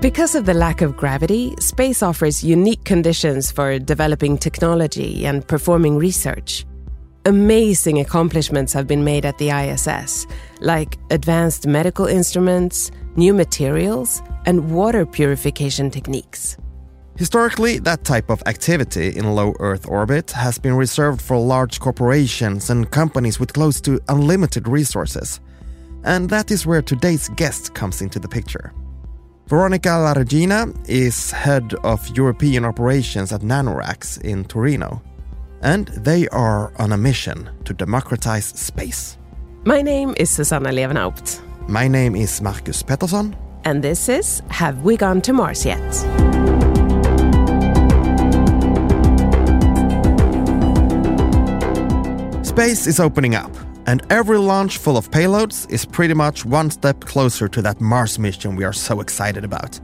Because of the lack of gravity, space offers unique conditions for developing technology and performing research. Amazing accomplishments have been made at the ISS, like advanced medical instruments, new materials, and water purification techniques. Historically, that type of activity in low Earth orbit has been reserved for large corporations and companies with close to unlimited resources. And that is where today's guest comes into the picture. Veronica La Regina is head of European operations at Nanoracks in Torino. And they are on a mission to democratize space. My name is Susanna Lewenhaupt. My name is Marcus Pettersson. And this is Have We Gone to Mars Yet? Space is opening up, and every launch full of payloads is pretty much one step closer to that Mars mission we are so excited about.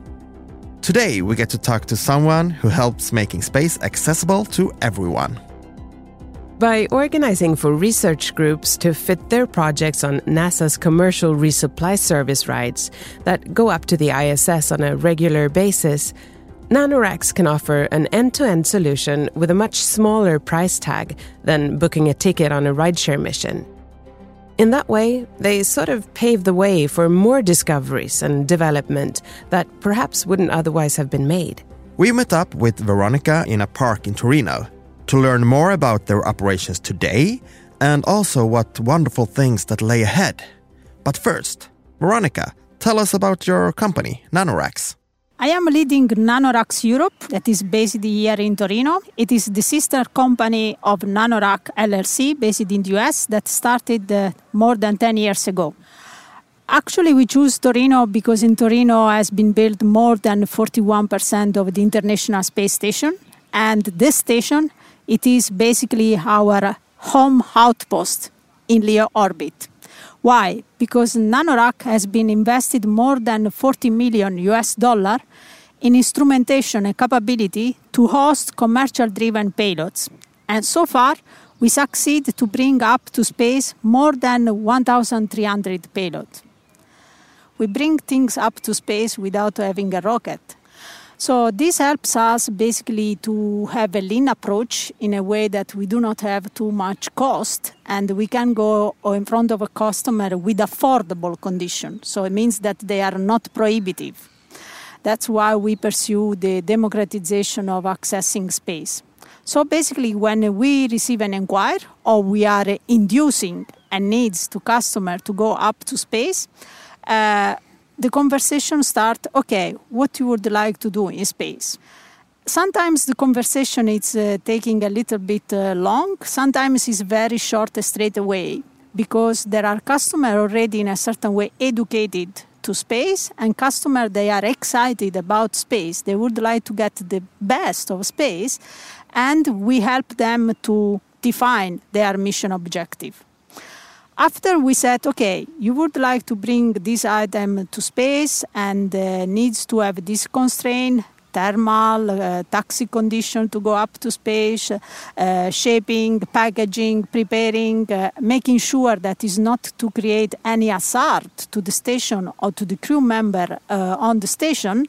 Today, we get to talk to someone who helps making space accessible to everyone. By organizing for research groups to fit their projects on NASA's commercial resupply service rides that go up to the ISS on a regular basis, Nanoracks can offer an end to end solution with a much smaller price tag than booking a ticket on a rideshare mission. In that way, they sort of pave the way for more discoveries and development that perhaps wouldn't otherwise have been made. We met up with Veronica in a park in Torino to learn more about their operations today and also what wonderful things that lay ahead. But first, Veronica, tell us about your company, Nanoracks. I am leading Nanoracks Europe, that is based here in Torino. It is the sister company of Nanorack LLC, based in the US, that started uh, more than 10 years ago. Actually, we choose Torino because in Torino has been built more than 41% of the International Space Station, and this station it is basically our home outpost in LEO orbit. Why? Because Nanorack has been invested more than 40 million US dollar in instrumentation and capability to host commercial driven payloads. And so far, we succeed to bring up to space more than 1,300 payloads. We bring things up to space without having a rocket. So this helps us basically to have a lean approach in a way that we do not have too much cost and we can go in front of a customer with affordable conditions. So it means that they are not prohibitive. That's why we pursue the democratization of accessing space. So basically, when we receive an inquiry or we are inducing a needs to customer to go up to space, uh, the conversation start okay what you would like to do in space. Sometimes the conversation is uh, taking a little bit uh, long. Sometimes it's very short straight away because there are customers already in a certain way educated to space and customers they are excited about space. They would like to get the best of space and we help them to define their mission objective after we said, okay, you would like to bring this item to space and uh, needs to have this constraint, thermal, uh, taxi condition to go up to space, uh, shaping, packaging, preparing, uh, making sure that is not to create any hazard to the station or to the crew member uh, on the station.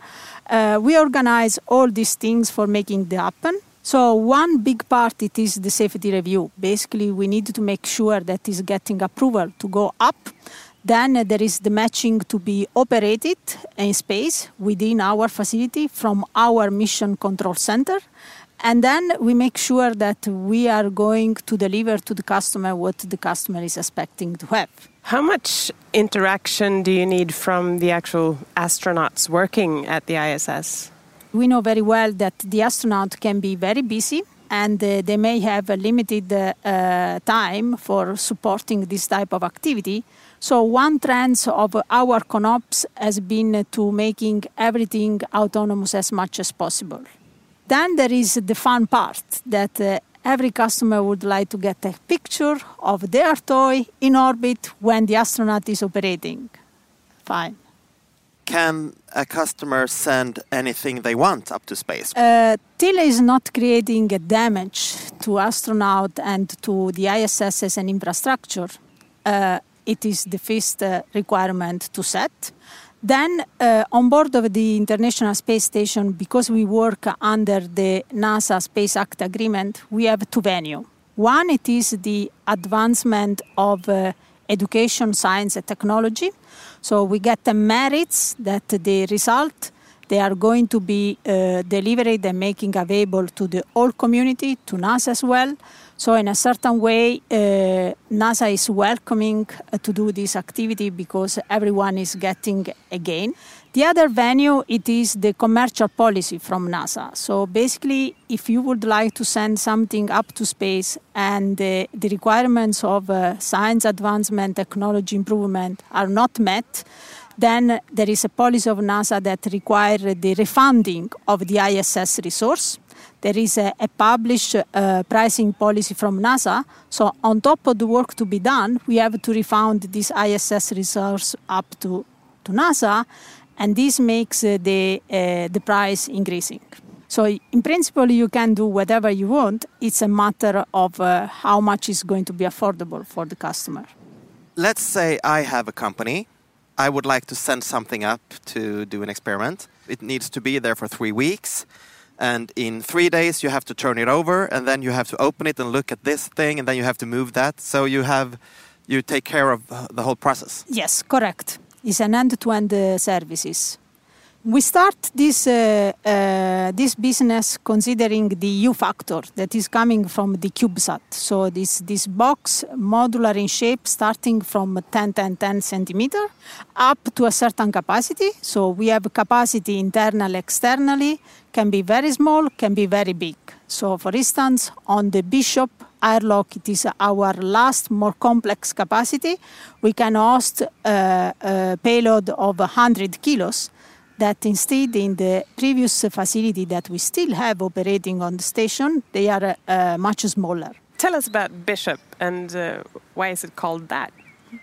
Uh, we organize all these things for making it happen. So one big part it is the safety review. Basically, we need to make sure that is getting approval to go up. Then there is the matching to be operated in space within our facility from our mission control center. And then we make sure that we are going to deliver to the customer what the customer is expecting to have. How much interaction do you need from the actual astronauts working at the ISS? We know very well that the astronaut can be very busy and uh, they may have a limited uh, time for supporting this type of activity. So one trend of our ConOps has been to making everything autonomous as much as possible. Then there is the fun part that uh, every customer would like to get a picture of their toy in orbit when the astronaut is operating. Fine can a customer send anything they want up to space? Uh, is not creating a damage to astronaut and to the ISS as an infrastructure. Uh, it is the first uh, requirement to set. Then, uh, on board of the International Space Station, because we work under the NASA Space Act Agreement, we have two venues. One, it is the advancement of uh, education, science, and technology. So we get the merits that the result they are going to be uh, delivered and making available to the whole community, to NASA as well. So in a certain way, uh, NASA is welcoming uh, to do this activity because everyone is getting a gain. The other venue, it is the commercial policy from NASA. So basically, if you would like to send something up to space and uh, the requirements of uh, science advancement, technology improvement are not met, then there is a policy of NASA that requires the refunding of the ISS resource. There is a, a published uh, pricing policy from NASA. So, on top of the work to be done, we have to refund this ISS resource up to, to NASA, and this makes uh, the, uh, the price increasing. So, in principle, you can do whatever you want. It's a matter of uh, how much is going to be affordable for the customer. Let's say I have a company I would like to send something up to do an experiment. It needs to be there for three weeks. And in three days, you have to turn it over, and then you have to open it and look at this thing, and then you have to move that. So you have, you take care of the whole process. Yes, correct. It's an end-to-end uh, services. We start this, uh, uh, this business considering the U factor that is coming from the CubeSat. So this, this box, modular in shape, starting from 10, 10, 10 centimeter up to a certain capacity. So we have capacity internally, externally, can be very small, can be very big. So for instance, on the Bishop airlock, it is our last more complex capacity. We can host a, a payload of 100 kilos that instead in the previous facility that we still have operating on the station, they are uh, much smaller. Tell us about Bishop and uh, why is it called that?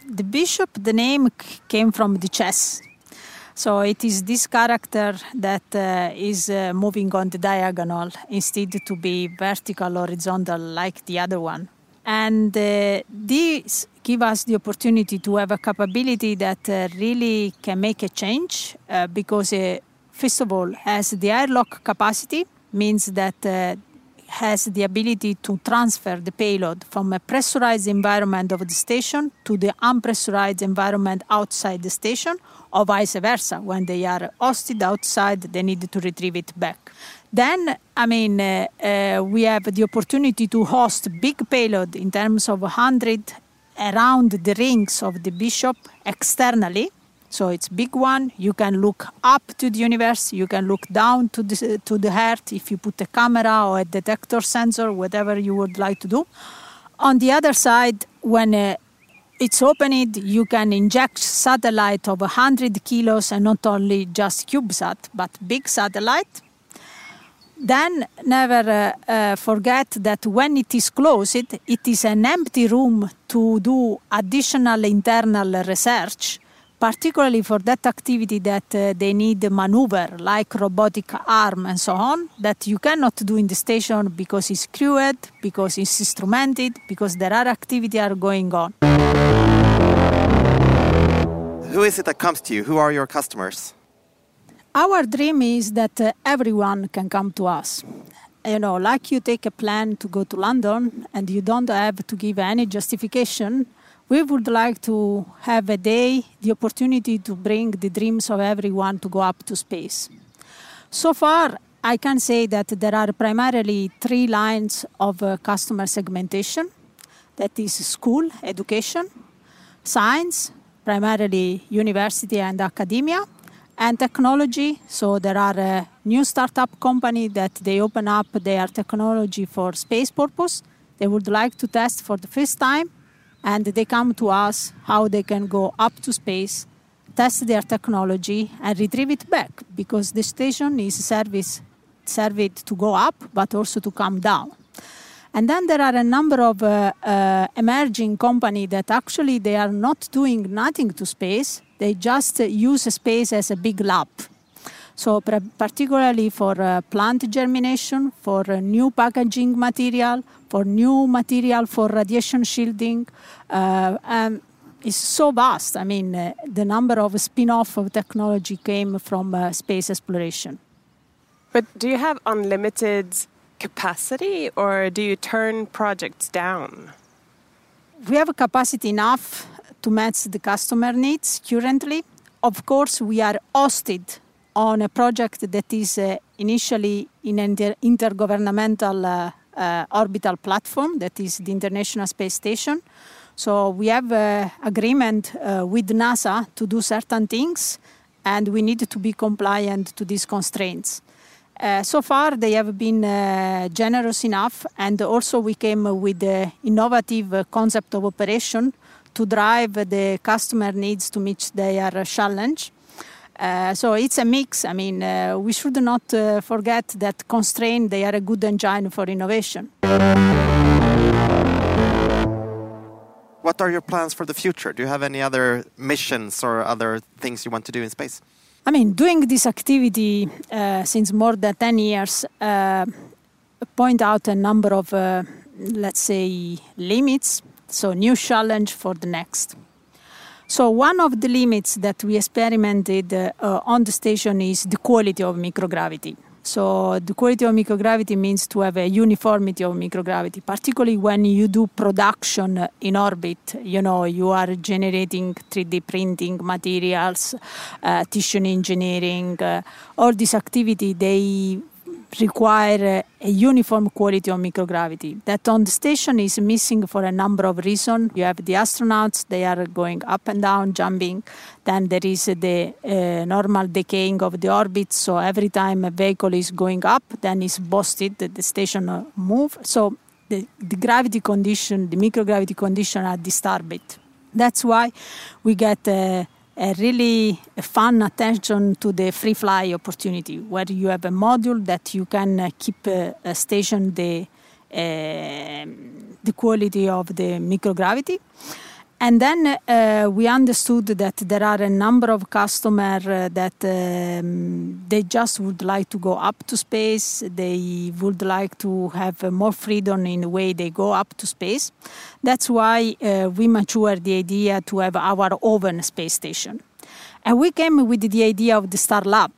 The Bishop, the name came from the chess. So it is this character that uh, is uh, moving on the diagonal instead to be vertical horizontal like the other one. And uh, this give us the opportunity to have a capability that uh, really can make a change uh, because, uh, first of all, has the airlock capacity, means that has the ability to transfer the payload from a pressurized environment of the station to the unpressurized environment outside the station, or vice versa. When they are hosted outside, they need to retrieve it back. Then, I mean, uh, uh, we have the opportunity to host big payload in terms of 100 around the rings of the bishop externally. So it's big one. You can look up to the universe. You can look down to the to the earth if you put a camera or a detector sensor, whatever you would like to do. On the other side, when uh, it's opened, you can inject satellite of 100 kilos and not only just CubeSat, but big satellite then never uh, uh, forget that when it is closed, it is an empty room to do additional internal research, particularly for that activity that uh, they need maneuver, like robotic arm and so on, that you cannot do in the station because it's crewed, because it's instrumented, because there are activities are going on. Who is it that comes to you? Who are your customers? Our dream is that uh, everyone can come to us. You know, like you take a plan to go to London and you don't have to give any justification. We would like to have a day, the opportunity to bring the dreams of everyone to go up to space. So far, I can say that there are primarily three lines of uh, customer segmentation that is school, education, science, primarily university and academia, and technology. So there are a new startup company that they open up their technology for space purpose. They would like to test for the first time, and they come to us how they can go up to space, test their technology, and retrieve it back because the station is service served to go up, but also to come down. And then there are a number of uh, uh, emerging companies that actually they are not doing nothing to space. They just use space as a big lab. So particularly for uh, plant germination, for uh, new packaging material, for new material for radiation shielding, uh, um, is so vast. I mean, uh, the number of spin-off of technology came from uh, space exploration. But do you have unlimited capacity, or do you turn projects down? We have capacity enough to match the customer needs currently. Of course, we are hosted on a project that is uh, initially in an inter- intergovernmental uh, uh, orbital platform, that is the International Space Station. So we have an agreement uh, with NASA to do certain things, and we need to be compliant to these constraints. Uh, so far, they have been uh, generous enough, and also we came with the innovative concept of operation to drive the customer needs to meet their challenge. Uh, so it's a mix. I mean, uh, we should not uh, forget that constraint they are a good engine for innovation. What are your plans for the future? Do you have any other missions or other things you want to do in space? I mean, doing this activity uh, since more than 10 years uh, point out a number of, uh, let's say, limits. So, new challenge for the next. So, one of the limits that we experimented uh, on the station is the quality of microgravity. So the quality of microgravity means to have a uniformity of microgravity, particularly when you do production in orbit. You know, you are generating 3D printing materials, uh, tissue engineering, uh, all this activity, they require a uniform quality of microgravity. That on the station is missing for a number of reasons. You have the astronauts, they are going up and down, jumping. Then there is the uh, normal decaying of the orbit. So every time a vehicle is going up, then it's boosted, the station uh, move. So the, the gravity condition, the microgravity condition are disturbed. That's why we get uh, a really fun attention to the free fly opportunity where you have a module that you can uh, keep uh, station the uh, the quality of the microgravity and then uh, we understood that there are a number of customers uh, that um, they just would like to go up to space. They would like to have more freedom in the way they go up to space. That's why uh, we matured the idea to have our own space station. And we came with the idea of the Starlab.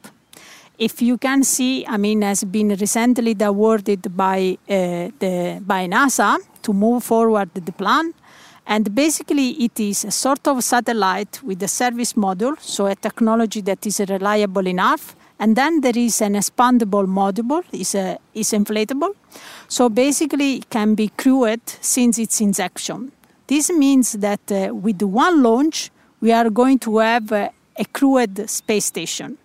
If you can see, I mean, has been recently awarded by uh, the by NASA to move forward the plan and basically, it is a sort of satellite with a service module, so a technology that is reliable enough. And then there is an expandable module, is a is inflatable. So basically, it can be crewed since its injection. This means that uh, with one launch, we are going to have uh, a crewed space station.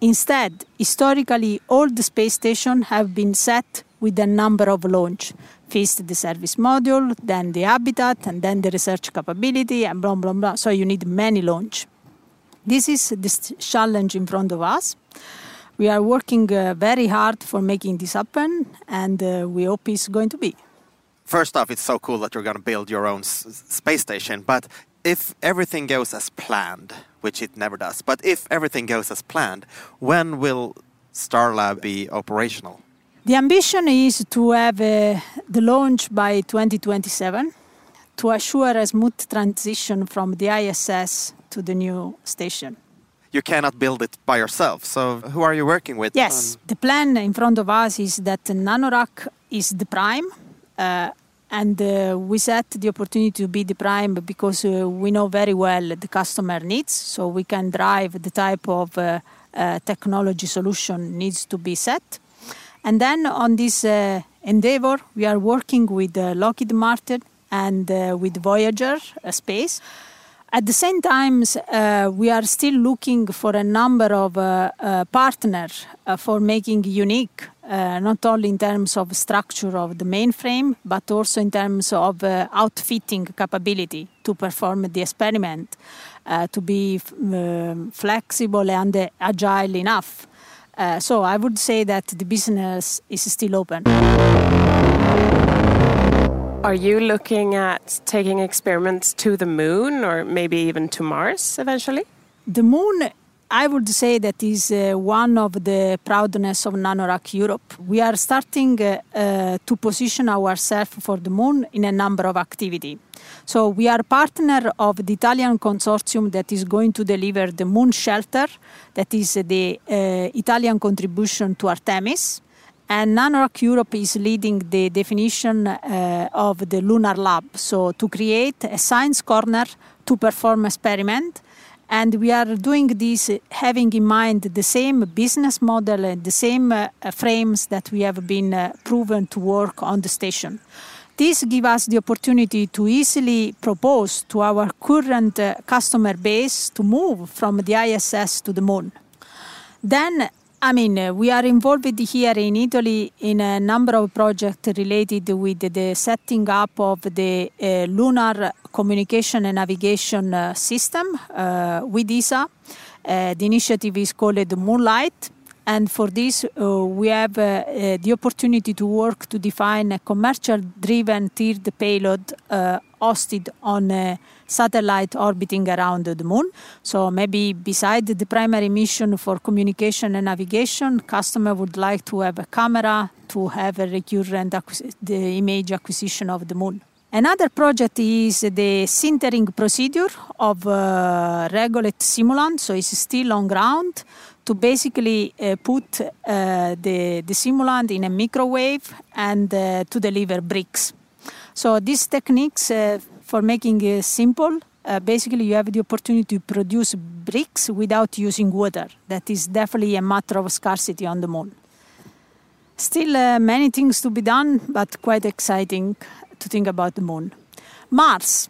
Instead, historically, all the space stations have been set with a number of launch. First the service module, then the habitat, and then the research capability, and blah, blah, blah. So you need many launch. This is the challenge in front of us. We are working uh, very hard for making this happen, and uh, we hope it's going to be. First off, it's so cool that you're going to build your own space station, but if everything goes as planned, which it never does, but if everything goes as planned, when will Starlab be operational? The ambition is to have uh, the launch by 2027 to assure a smooth transition from the ISS to the new station. You cannot build it by yourself, so who are you working with? Yes, the plan in front of us is that Nanoracks is the prime. Uh, and uh, we set the opportunity to be the prime because uh, we know very well the customer needs, so we can drive the type of uh, uh, technology solution needs to be set. And then on this uh, endeavor, we are working with uh, Lockheed Martin and uh, with Voyager Space. At the same time, uh, we are still looking for a number of uh, uh, partners for making unique, not only in terms of structure of the mainframe, but also in terms of outfitting capability to perform the experiment, to be flexible and agile enough uh, so I would say that the business is still open. Are you looking at taking experiments to the moon or maybe even to Mars eventually? The moon I would say that is uh, one of the proudness of NanoRack Europe. We are starting uh, uh, to position ourselves for the moon in a number of activity. So we are partner of the Italian consortium that is going to deliver the moon shelter, that is the uh, Italian contribution to Artemis. And NanoRack Europe is leading the definition uh, of the Lunar Lab, so to create a science corner to perform experiment and we are doing this having in mind the same business model and the same uh, frames that we have been uh, proven to work on the station. This gives us the opportunity to easily propose to our current uh, customer base to move from the ISS to the moon. Then I mean, uh, we are involved here in Italy in a number of projects related with the setting up of the uh, lunar communication and navigation uh, system uh, with ESA. Uh, the initiative is called Moonlight. And for this, uh, we have the opportunity to work to define a commercial driven tiered payload hosted on a satellite orbiting around the moon. So maybe beside the primary mission for communication and navigation, customer would like to have a camera to have a recurrent the image acquisition of the moon. Another project is the sintering procedure of uh, regolith simulant, so it's still on ground to basically uh, put uh, the, the simulant in a microwave and uh, to deliver bricks. So these techniques uh, for making it simple, uh, basically you have the opportunity to produce bricks without using water. That is definitely a matter of scarcity on the moon. Still uh, many things to be done, but quite exciting to think about the moon. Mars.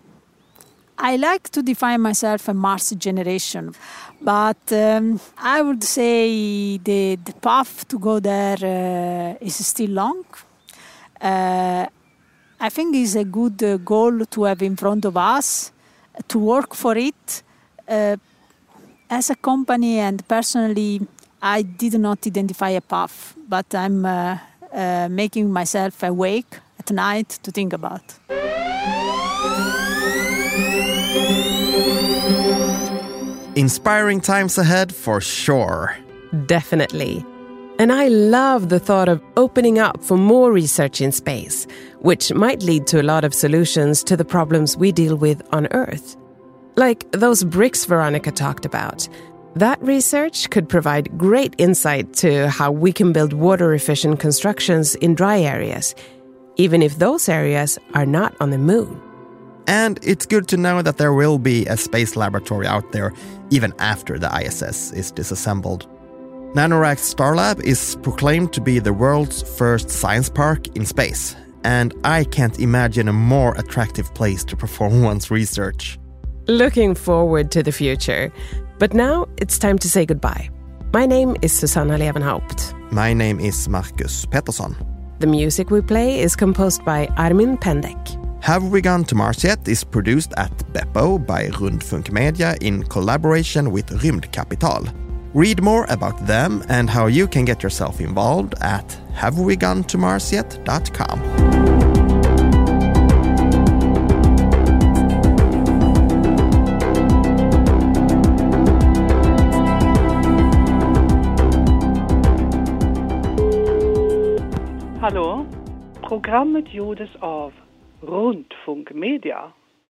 I like to define myself a Mars generation, but um, I would say the, the path to go there uh, is still long. Uh, I think it's a good uh, goal to have in front of us to work for it. Uh, as a company and personally, I did not identify a path, but I'm uh, uh making myself awake at night to think about. Inspiring times ahead for sure. Definitely. And I love the thought of opening up for more research in space, which might lead to a lot of solutions to the problems we deal with on Earth. Like those bricks Veronica talked about. That research could provide great insight to how we can build water efficient constructions in dry areas, even if those areas are not on the moon. And it's good to know that there will be a space laboratory out there even after the ISS is disassembled. NanoRack Starlab is proclaimed to be the world's first science park in space, and I can't imagine a more attractive place to perform one's research. Looking forward to the future. But now it's time to say goodbye. My name is Susanna Lewenhaupt. My name is Marcus Pettersson. The music we play is composed by Armin Pendek. Have We Gone to Mars Yet is produced at Beppo by Rundfunk Media in collaboration with Rymdkapital. Read more about them and how you can get yourself involved at havewegonetomarsyet.com. Hallo, Programmet gjordes av Rundfunk Media